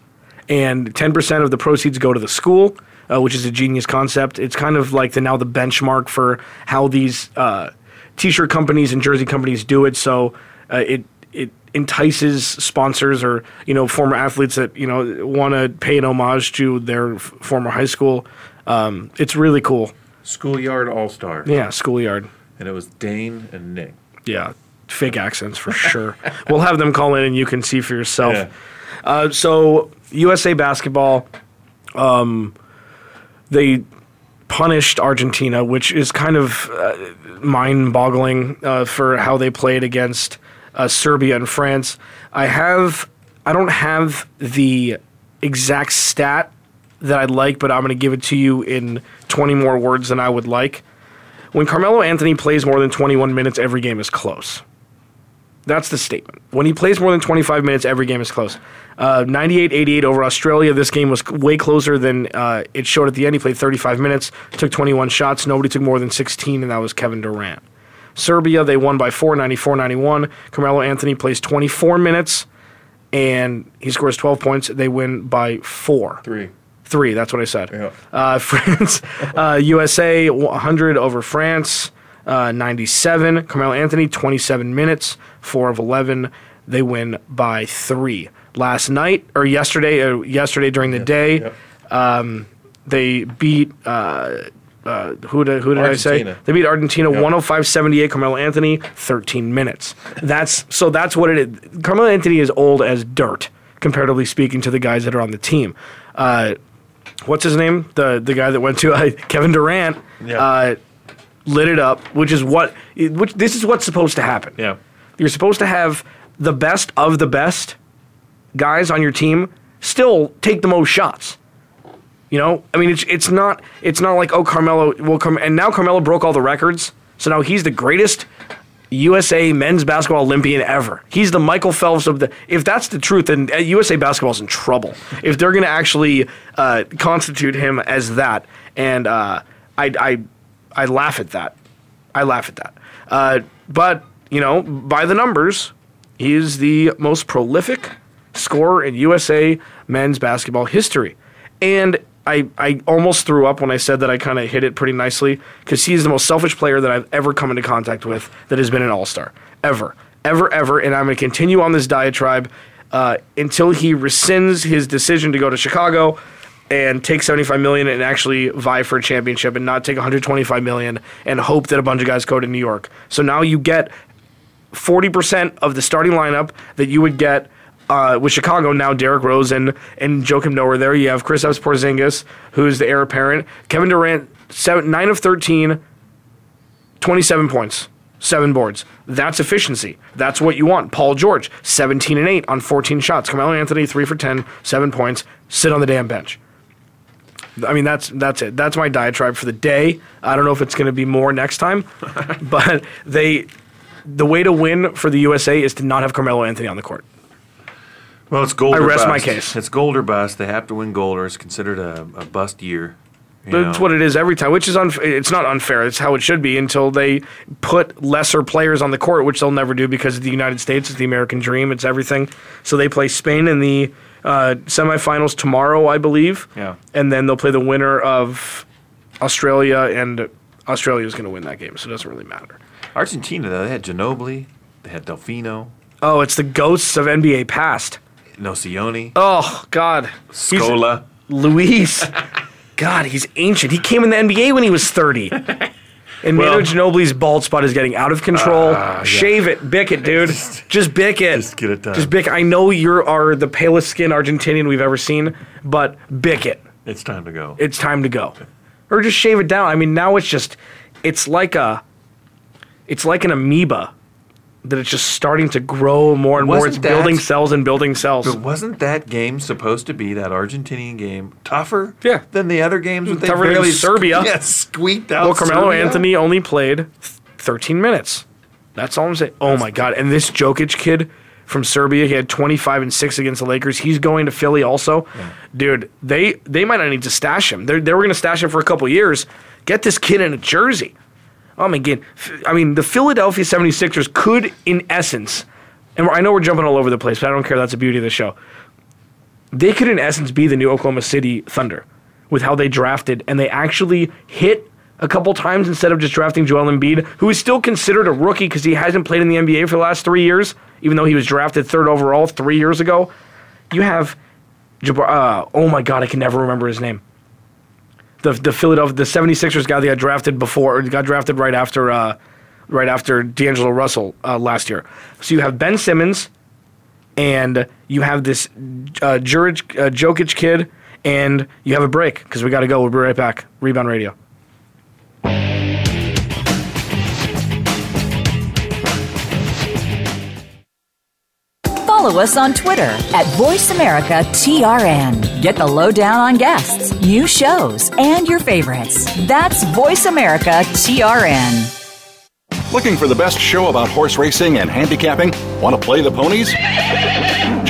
and ten percent of the proceeds go to the school, uh, which is a genius concept. It's kind of like the now the benchmark for how these uh, t-shirt companies and jersey companies do it. So uh, it it entices sponsors or you know former athletes that you know want to pay an homage to their f- former high school. Um, it's really cool. Schoolyard All Star. Yeah, schoolyard. And it was Dane and Nick. Yeah, fake accents for sure. we'll have them call in and you can see for yourself. Yeah. Uh, so USA basketball, um, they punished Argentina, which is kind of uh, mind-boggling uh, for how they played against uh, Serbia and France. I have, I don't have the exact stat that I'd like, but I'm going to give it to you in 20 more words than I would like. When Carmelo Anthony plays more than 21 minutes, every game is close. That's the statement. When he plays more than 25 minutes, every game is close. Uh, 98 88 over Australia. This game was way closer than uh, it showed at the end. He played 35 minutes, took 21 shots. Nobody took more than 16, and that was Kevin Durant. Serbia, they won by 4, 94 91. Carmelo Anthony plays 24 minutes, and he scores 12 points. They win by 4. Three. Three. That's what I said. Yeah. Uh, France, uh, USA 100 over France, uh, 97. Carmelo Anthony 27 minutes, four of 11. They win by three. Last night or yesterday, uh, yesterday during the day, um, they beat. Uh, who did, who did I say? They beat Argentina 105-78. Carmelo Anthony 13 minutes. That's so that's what it is. Carmelo Anthony is old as dirt comparatively speaking to the guys that are on the team. Uh, what's his name? The the guy that went to uh, Kevin Durant Yeah. uh, lit it up, which is what which this is what's supposed to happen. Yeah. You're supposed to have the best of the best guys on your team still take the most shots. You know, I mean, it's it's not it's not like oh Carmelo will come and now Carmelo broke all the records, so now he's the greatest USA men's basketball Olympian ever. He's the Michael Phelps of the. If that's the truth, then uh, USA basketball's in trouble. if they're going to actually uh, constitute him as that, and uh, I, I I laugh at that. I laugh at that. Uh, but you know, by the numbers, he is the most prolific scorer in USA men's basketball history, and. I, I almost threw up when I said that I kind of hit it pretty nicely because he's the most selfish player that I've ever come into contact with that has been an all star. Ever. Ever, ever. And I'm going to continue on this diatribe uh, until he rescinds his decision to go to Chicago and take 75 million and actually vie for a championship and not take 125 million and hope that a bunch of guys go to New York. So now you get 40% of the starting lineup that you would get uh, with Chicago. Now Derrick Rose and, and Joakim Noah are there. You have Chris Porzingis, who's the heir apparent. Kevin Durant, seven, 9 of 13, 27 points, seven boards. That's efficiency. That's what you want. Paul George, 17 and 8 on 14 shots. Carmelo Anthony, 3 for 10, 7 points. Sit on the damn bench. I mean, that's that's it. That's my diatribe for the day. I don't know if it's going to be more next time, but they, the way to win for the USA is to not have Carmelo Anthony on the court. Well, it's gold. I or rest my bust. case. It's gold or bust. They have to win gold, or it's considered a, a bust year. That's know. what it is every time, which is unf- it's not unfair. It's how it should be until they put lesser players on the court, which they'll never do because of the United States. It's the American dream. It's everything. So they play Spain in the uh, semifinals tomorrow, I believe. Yeah. And then they'll play the winner of Australia, and Australia is going to win that game, so it doesn't really matter. Argentina, though, they had Ginobili, they had Delfino, Oh, it's the ghosts of NBA past. Nocioni, Oh God, He's- Scola. Luis. God, he's ancient. He came in the NBA when he was 30. And Well- Manu Ginobili's bald spot is getting out of control. Ah, shave it, bick it, dude. Just bick it. Just get it done. Just bick. I know you are the palest skinned Argentinian we've ever seen, but bick it. It's time to go. It's time to go, or just shave it down. I mean, now it's just, it's like a, it's like an amoeba that it's just starting to grow more and more. Wasn't It's building cells and building cells. But wasn't that game supposed to be that Argentinian game tougher? Yeah. Than the other games? that they Tougher than barely Serbia. Yeah, squeaked out. Well, Carmelo Serbia? Anthony only played th- 13 minutes. That's all I'm saying. Oh my God! And this Jokic kid from Serbia, he had 25 and six against the Lakers. He's going to Philly also, dude. They they might not need to stash him. They're, they were going to stash him for a couple years. Get this kid in a jersey. Oh my God! I mean, the Philadelphia 76ers could, in essence, and I know we're jumping all over the place, but I don't care. That's the beauty of the show they could in essence be the new Oklahoma City Thunder with how they drafted and they actually hit a couple times instead of just drafting Joel Embiid, who is still considered a rookie because he hasn't played in the NBA for the last three years, even though he was drafted third overall three years ago. You have uh, oh my God, I can never remember his name. The the Philadelphia the 76ers guy that got drafted before got drafted right after uh, right after D'Angelo Russell uh, last year. So you have Ben Simmons, and you have this uh, uh, Jokic kid, and you have a break because we got to go. We'll be right back. Rebound Radio. Follow us on Twitter at VoiceAmericaTRN. Get the lowdown on guests, new shows, and your favorites. That's VoiceAmericaTRN. Looking for the best show about horse racing and handicapping? Want to play the ponies?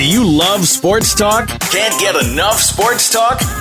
Do you love sports talk? Can't get enough sports talk?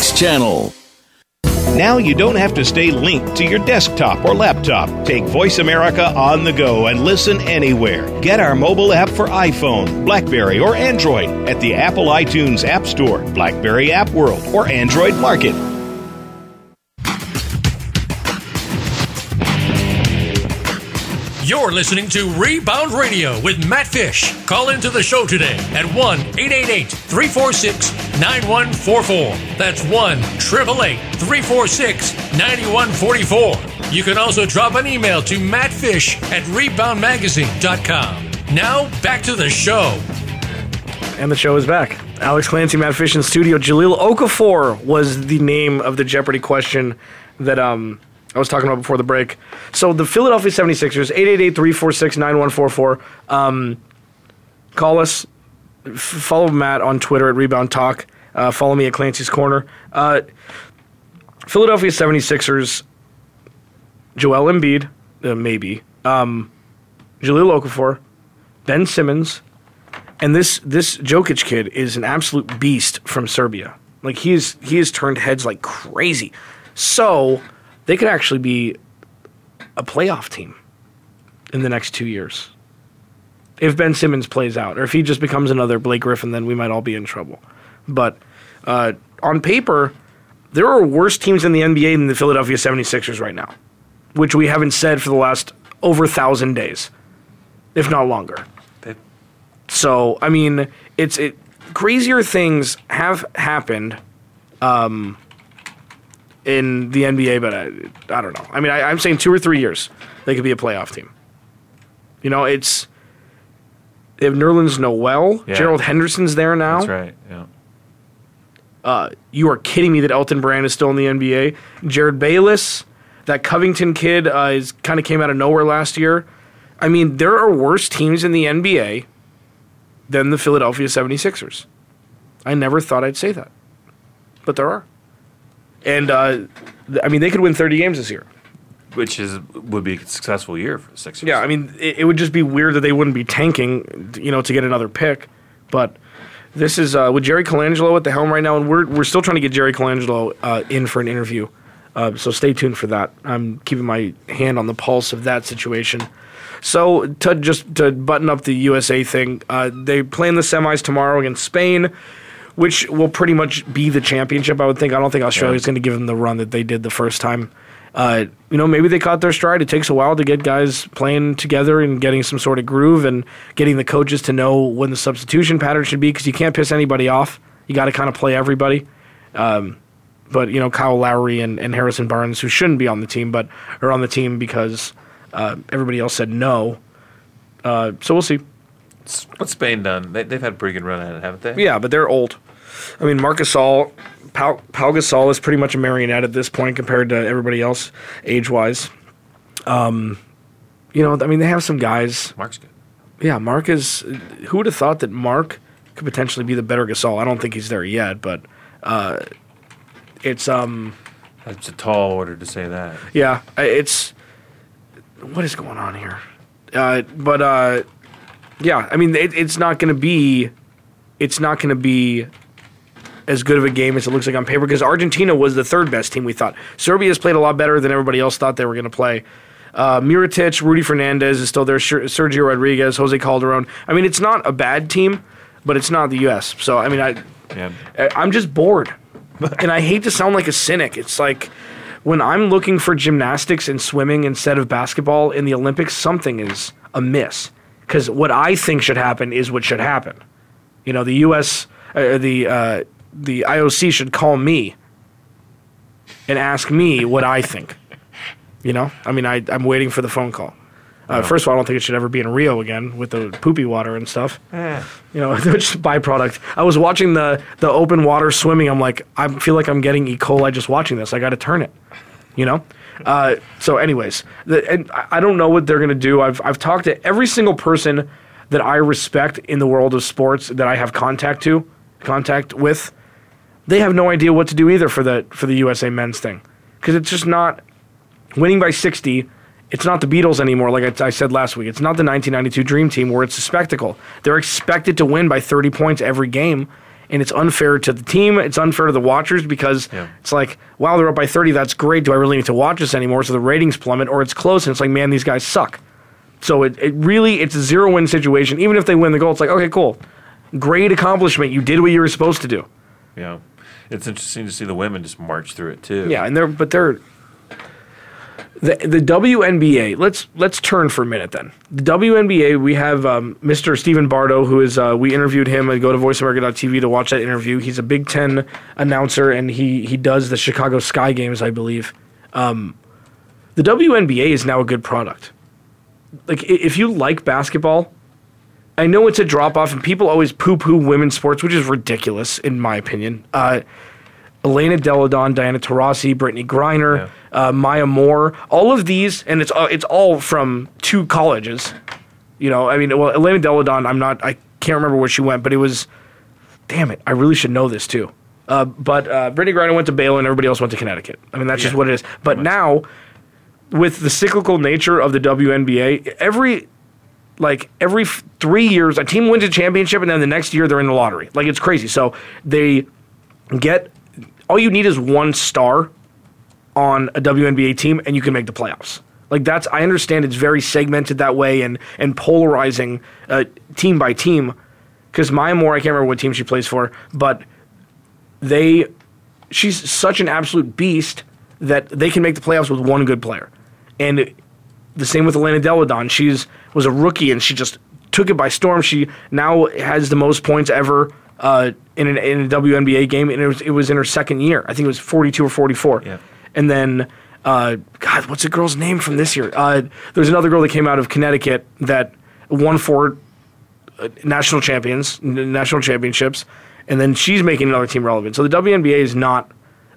Channel. Now you don't have to stay linked to your desktop or laptop. Take Voice America on the go and listen anywhere. Get our mobile app for iPhone, Blackberry, or Android at the Apple iTunes App Store, Blackberry App World, or Android Market. You're listening to Rebound Radio with Matt Fish. Call into the show today at 1 888 346 9144. That's 1 888 346 9144. You can also drop an email to mattfish at reboundmagazine.com. Now, back to the show. And the show is back. Alex Clancy, Matt Fish in studio. Jahlil Okafor was the name of the Jeopardy question that um, I was talking about before the break. So the Philadelphia 76ers, 888-346-9144. Um, call us. Follow Matt on Twitter at Rebound Talk. Uh, follow me at Clancy's Corner. Uh, Philadelphia 76ers, Joel Embiid, uh, maybe. Um, Jahlil Okafor, Ben Simmons, and this this Jokic kid is an absolute beast from Serbia. Like he's he has turned heads like crazy. So they could actually be a playoff team in the next two years. If Ben Simmons plays out, or if he just becomes another Blake Griffin, then we might all be in trouble. But uh, on paper, there are worse teams in the NBA than the Philadelphia 76ers right now, which we haven't said for the last over a thousand days, if not longer. So I mean, it's it. Crazier things have happened, um, in the NBA, but I, I don't know. I mean, I, I'm saying two or three years they could be a playoff team. You know, it's they have Nerlens Noel, Yeah. Gerald Henderson's there now. That's right. Yeah. Uh, you are kidding me that Elton Brand is still in the NBA. Jerryd Bayless, that Covington kid, uh, is kind of came out of nowhere last year. I mean, there are worse teams in the NBA than the Philadelphia 76ers. I never thought I'd say that, but there are. And uh, I mean, they could win 30 games this year. Which is would be a successful year for the Sixers. Yeah, I mean, it, it would just be weird that they wouldn't be tanking, you know, to get another pick. But this is uh, with Jerry Colangelo at the helm right now, and we're we're still trying to get Jerry Colangelo uh, in for an interview. Uh, so stay tuned for that. I'm keeping my hand on the pulse of that situation. So to just to button up the USA thing, uh, they play in the semis tomorrow against Spain, which will pretty much be the championship. I would think. I don't think Australia Australia's going to give them the run that they did the first time. Uh, you know, maybe they caught their stride. It takes a while to get guys playing together and getting some sort of groove and getting the coaches to know when the substitution pattern should be because you can't piss anybody off. You got to kind of play everybody. Um, but you know, Kyle Lowry and, and Harrison Barnes, who shouldn't be on the team, but are on the team because uh, everybody else said no. Uh, so we'll see. What's Spain done? They, they've had a pretty good run at it, haven't they? Yeah, but they're old. I mean, Marcus Gasol, Pau, Pau Gasol is pretty much a marionette at this point compared to everybody else, age wise. Um, you know, I mean, they have some guys. Marc's good. Yeah, Marc is. Who would have thought that Mark could potentially be the better Gasol? I don't think he's there yet, but uh, it's um, It's a tall order to say that. yeah, it's what is going on here? Uh, but uh, yeah, I mean, it, it's not going to be, it's not going to be as good of a game as it looks like on paper because Argentina was the third best team we thought. Serbia's played a lot better than everybody else thought they were going to play. Uh, Rudy Fernandez is still there. Sergio Rodriguez, Jose Calderon. I mean, it's not a bad team. but it's not the U.S. So I mean, I Yeah. I'm just bored, and I hate to sound like a cynic. It's like when I'm looking for gymnastics and swimming instead of basketball in the Olympics, something is amiss. Because what I think should happen is what should happen. You know, the U.S. Uh, the uh, the IOC should call me and ask me what I think. You know, I mean, I, I'm waiting for the phone call. Uh, First of all, I don't think it should ever be in Rio again with the poopy water and stuff. You know, a byproduct. I was watching the the open water swimming. I'm like, I feel like I'm getting E. coli just watching this. I got to turn it. You know. Uh, so, anyways, the, and I I don't know what they're gonna do. I've I've talked to every single person that I respect in the world of sports that I have contact to, contact with. They have no idea what to do either for the for the USA men's thing, because it's just not winning by 60 it's not the beatles anymore like I, I said last week. It's not the 1992 dream team where it's a spectacle. They're expected to win by 30 points every game and it's unfair to the team it's unfair to the watchers because Yeah. it's like wow they're up by 30 that's great do i really need to watch this anymore? So the ratings plummet or it's close and it's like man these guys suck. So it, it really it's a zero win situation. Even if they win the goal it's like okay cool. Great accomplishment. You did what you were supposed to do. Yeah. It's interesting to see the women just march through it too. Yeah, and they're but they're the the WNBA. Let's let's turn for a minute then. The WNBA. We have um, Mr. Stephen Bardo, who is uh, we interviewed him and go to VoiceAmerica.tv to watch that interview. He's a Big Ten announcer and he he does the Chicago Sky games, I believe. Um, the WNBA is now a good product. Like if you like basketball. I know it's a drop off, and people always poo poo women's sports, which is ridiculous, in my opinion. Uh, Elena Delle Donne, Diana Taurasi, Brittney Griner, uh, Maya Moore, all of these, and it's uh, it's all from two colleges. You know, I mean, well, Elena Delle Donne, I'm not, I can't remember where she went, but it was, damn it, I really should know this too. Uh, but uh, Brittney Griner went to Baylor, and everybody else went to Connecticut. I mean, that's just what it is. But now, with the cyclical nature of the WNBA, every like every f- three years, a team wins a championship, and then the next year they're in the lottery. Like it's crazy. So they get all you need is one star on a WNBA team, and you can make the playoffs. Like that's I understand it's very segmented that way and and polarizing uh, team by team. Because Maya Moore, I can't remember what team she plays for, but they she's such an absolute beast that they can make the playoffs with one good player. And the same with Elena Delle Donne. She's was a rookie and she just took it by storm. She now has the most points ever uh, in, an, in a WNBA game, and it was it was in her second year. I think it was 42 or 44. Yeah. And then, uh, God, what's the girl's name from this year? Uh, there's another girl that came out of Connecticut that won four uh, national champions, national championships, and then she's making another team relevant. So the WNBA is not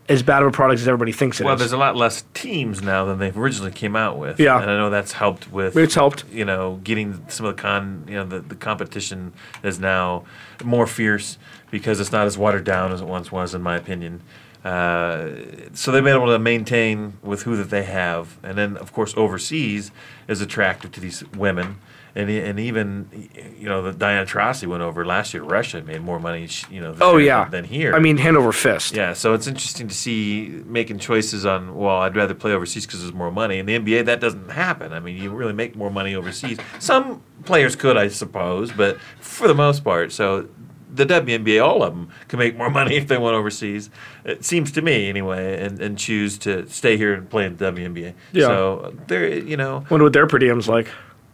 as bad of a product as everybody thinks it is. Well, there's a lot less teams now than they originally came out with. Yeah. and I know that's helped with. It's helped. You know, getting some of the con. You know, the, the competition is now more fierce because it's not as watered down as it once was, in my opinion. Uh, so they've been able to maintain with who that they have, and then of course overseas is attractive to these women. And, and even, you know, the Diana Taurasi went over last year. to Russia and made more money, you know, oh yeah, than here. I mean, hand over fist. Yeah, so it's interesting to see making choices on. Well, I'd rather play overseas because there's more money. In the NBA, that doesn't happen. I mean, you really make more money overseas. Some players could, I suppose, but for the most part, so the WNBA, all of them can make more money if they went overseas. It seems to me, anyway, and, and choose to stay here and play in the WNBA. Yeah. So they're, you know, Wonder what their per diems like.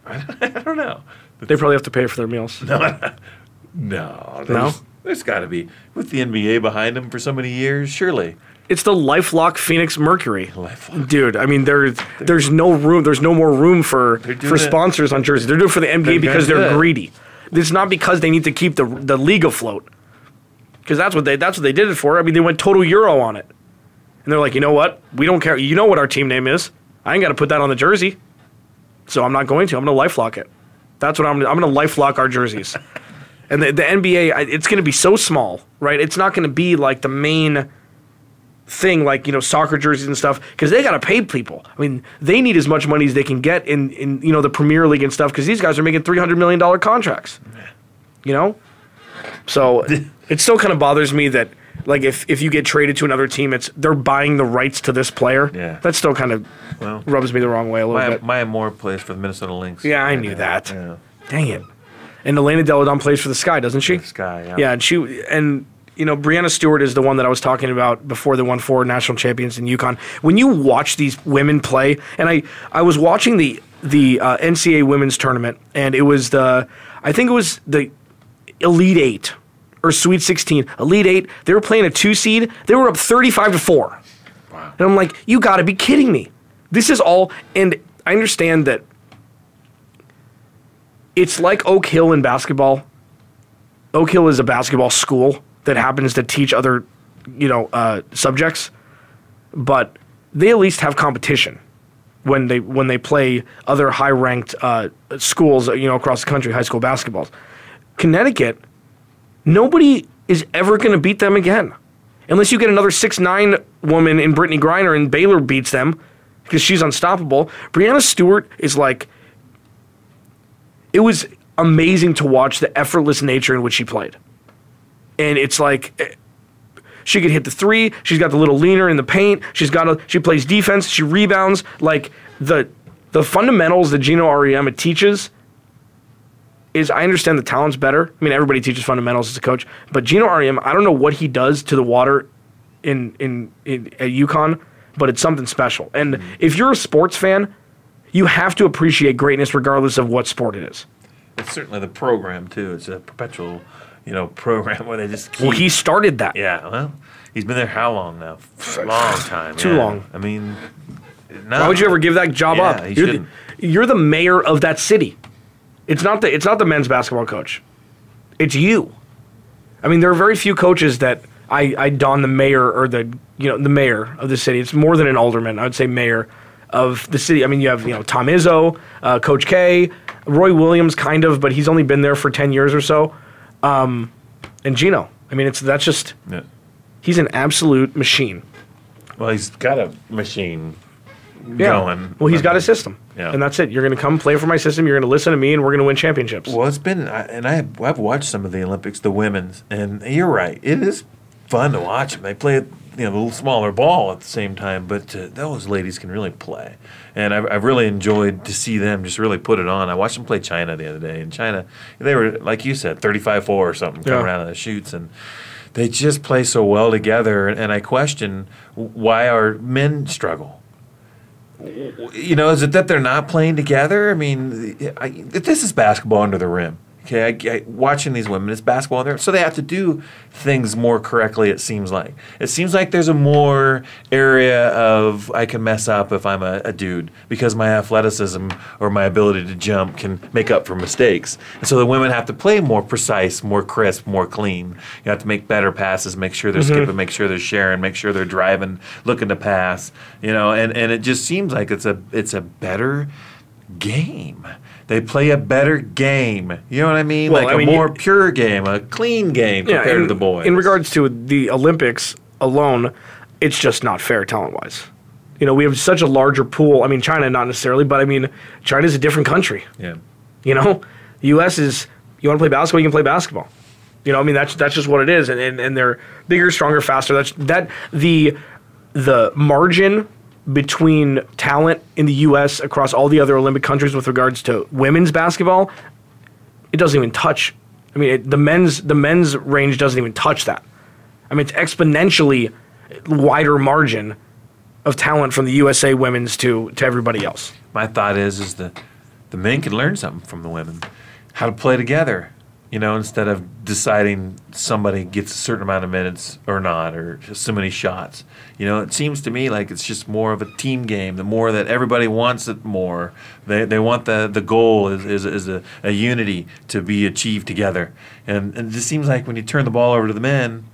I don't know. They probably have to pay for their meals. No, No? there's, there's got to be with the NBA behind them for so many years. Surely, It's the LifeLock Phoenix Mercury. LifeLock. Dude, I mean, there's there's no room. There's no more room for for it- sponsors on jerseys. They're doing it for the NBA They're because they're it. greedy. It's not because they need to keep the the league afloat. Because that's what they that's what they did it for. I mean, they went total euro on it, and they're like, you know what? We don't care. You know what our team name is? I ain't got to put that on the jersey, so I'm not going to. I'm going to LifeLock it. That's what I'm. Gonna, I'm going to LifeLock our jerseys. and the, the NBA, I- it's going to be so small, right? It's not going to be like the main thing like you know soccer jerseys and stuff because they got to pay people. I mean, they need as much money as they can get in in you know the Premier League and stuff because these guys are making three hundred million dollar contracts. You know, so it still kind of bothers me that like if if you get traded to another team, it's they're buying the rights to this player. Yeah. that still kind of well, rubs me the wrong way a little Maya, bit. Maya Moore plays for the Minnesota Lynx. Yeah, I knew now. that. Yeah. Dang it. And Elena Delle Donne plays for the Sky, doesn't she? Sky, yeah. Yeah, and she and you know Breanna Stewart is the one that I was talking about before the one four national champions in UConn. When you watch these women play, and I I was watching the the uh, NCAA women's tournament, and it was the I think it was the Elite Eight or Sweet Sixteen, Elite Eight. They were playing a two seed. They were up thirty five to four. Wow. And I'm like, you got to be kidding me. This is all, and I understand that it's like Oak Hill in basketball. Oak Hill is a basketball school that happens to teach other, you know, uh, subjects, but they at least have competition when they when they play other high ranked uh, schools, you know, across the country, high school basketballs. Connecticut, nobody is ever going to beat them again, unless you get another six nine woman in Brittney Griner and Baylor beats them because she's unstoppable. Breanna Stewart is like it was amazing to watch the effortless nature in which she played. And it's like eh, she could hit the three. She's got the little leaner in the paint. She's got a she plays defense. She rebounds. Like the the fundamentals that Geno Auriemma teaches is I understand the talent's better. I mean, everybody teaches fundamentals as a coach, but Geno Auriemma, I don't know what he does to the water in in, in at UConn, but it's something special. And mm-hmm. if you're a sports fan, you have to appreciate greatness regardless of what sport it is. It's certainly the program too. It's a perpetual, you know, program where they just keep. Well, he started that. Yeah, well, he's been there how long now? A long time. Too yeah. long. I mean, no. Why would you ever give that job Yeah, up? You're the, you're the mayor of that city. It's not the it's not the men's basketball coach. It's you. I mean, there are very few coaches that I, I don the mayor or the you know the mayor of the city. It's more than an alderman. I would say mayor of the city. I mean, you have you know Tom Izzo, uh, Coach K, Roy Williams, kind of, but he's only been there for ten years or so, um, and Gino. I mean, it's that's just Yeah. he's an absolute machine. Well, he's got a machine Yeah. going. Well, he's got a system, Yeah. and that's it. You're going to come play for my system. You're going to listen to me, and we're going to win championships. Well, it's been, and I have, I've watched some of the Olympics, the women's, and you're right. It is fun to watch them. They play, you know, a little smaller ball at the same time, but uh, those ladies can really play. And I've, I've really enjoyed to see them just really put it on. I watched them play China the other day, and China, they were, like you said, 35 4 or something coming Yeah. out of the shoots. And they just play so well together. And I question why our men struggle you know, is it that they're not playing together? I mean, I, this is basketball under the rim. Okay, I, I, watching these women, it's basketball under, so they have to do things more correctly. It seems like it seems like there's a more area of I can mess up if I'm a, a dude because my athleticism or my ability to jump can make up for mistakes. And so the women have to play more precise, more crisp, more clean. You have to make better passes, make sure they're mm-hmm. skipping, make sure they're sharing, make sure they're driving, looking to pass. You know, and, and it just seems like it's a it's a better game. They play a better game. You know what I mean? Well, like I mean, a more you- pure game, a clean game compared in, to the boys. In regards to the Olympics alone, it's just not fair talent wise. You know, we have such a larger pool. I mean, China not necessarily, but I mean, China's a different country. yeah. You know, the U.S. is you want to play basketball, you can play basketball. You know, I mean that's that's just what it is, and, and and they're bigger, stronger, faster. That's that the the margin between talent in the U.S. across all the other Olympic countries with regards to women's basketball, it doesn't even touch. I mean, it, the men's the men's range doesn't even touch that. I mean, it's exponentially wider margin of talent from the USA women's to to everybody else. My thought is is that the men can learn something from the women, how to play together. You know, instead of deciding somebody gets a certain amount of minutes or not, or just so many shots. You know, it seems to me like it's just more of a team game. The more that everybody wants it more, they, they want the the goal is, is, is a, a unity to be achieved together. And, and it just seems like when you turn the ball over to the men,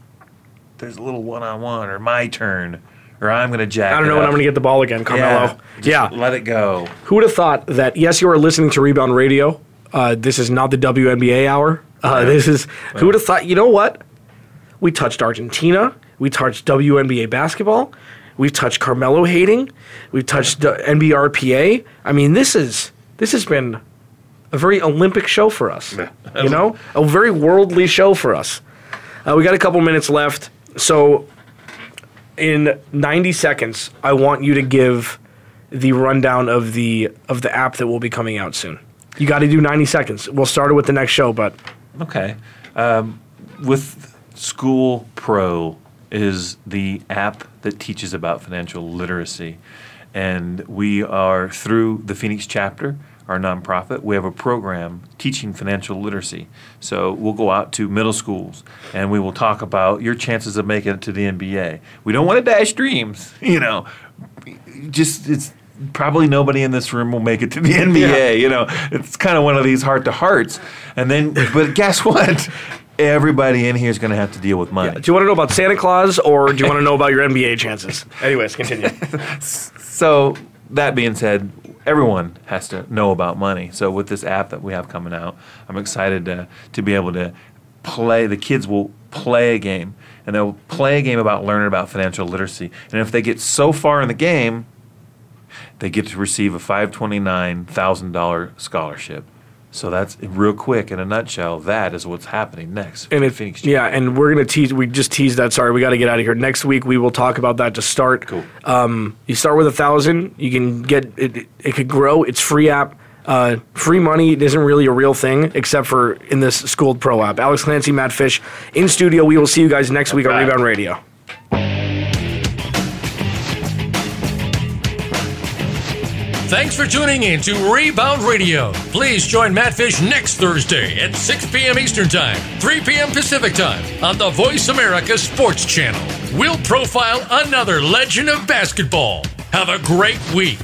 there's a little one on one or my turn or I'm going to jack. I don't know when. I'm going to get the ball again, Carmelo. just Yeah, let it go. Who would have thought that? Yes, you are listening to Rebound Radio. Uh, this is not the WNBA hour. Uh, this is. Who would have thought? You know what? We touched Argentina. We touched WNBA basketball. We've touched Carmelo hating. We've touched uh, NBRPA. I mean, this is this has been a very Olympic show for us. you know, a very worldly show for us. Uh, we got a couple minutes left, so in 90 seconds, I want you to give the rundown of the of the app that will be coming out soon. You got to do 90 seconds. We'll start it with the next show, but Okay. Um, with School Pro is the app that teaches about financial literacy. And we are through the Phoenix chapter, our nonprofit, we have a program teaching financial literacy. So we'll go out to middle schools and we will talk about your chances of making it to the NBA. We don't want to dash dreams, you know. Just it's probably nobody in this room will make it to the NBA. You know, it's kind of one of these heart to hearts. And then, but guess what? Everybody in here is going to have to deal with money. do you want to know about Santa Claus or do you want to know about your NBA chances? Anyways, continue. So that being said, everyone has to know about money. So with this app that we have coming out, I'm excited to to be able to play. The kids will play a game, and they'll play a game about learning about financial literacy. And if they get so far in the game, they get to receive a five twenty nine thousand dollar scholarship. So that's real quick in a nutshell. That is what's happening next. And if, Phoenix yeah, and we're gonna tease. We just teased that. Sorry, we got to get out of here. Next week we will talk about that to start. Cool. Um, you start with a thousand. You can get it. It, it could grow. It's free app. Uh, free money isn't really a real thing except for in this Schooled Pro app. Alex Clancy, Matt Fish, in studio. We will see you guys next week on. Rebound Radio. Thanks for tuning in to Rebound Radio. Please join Matt Fish next Thursday at 6 p.m. Eastern Time, 3 p.m. Pacific Time on the Voice America Sports Channel. We'll profile another legend of basketball. Have a great week.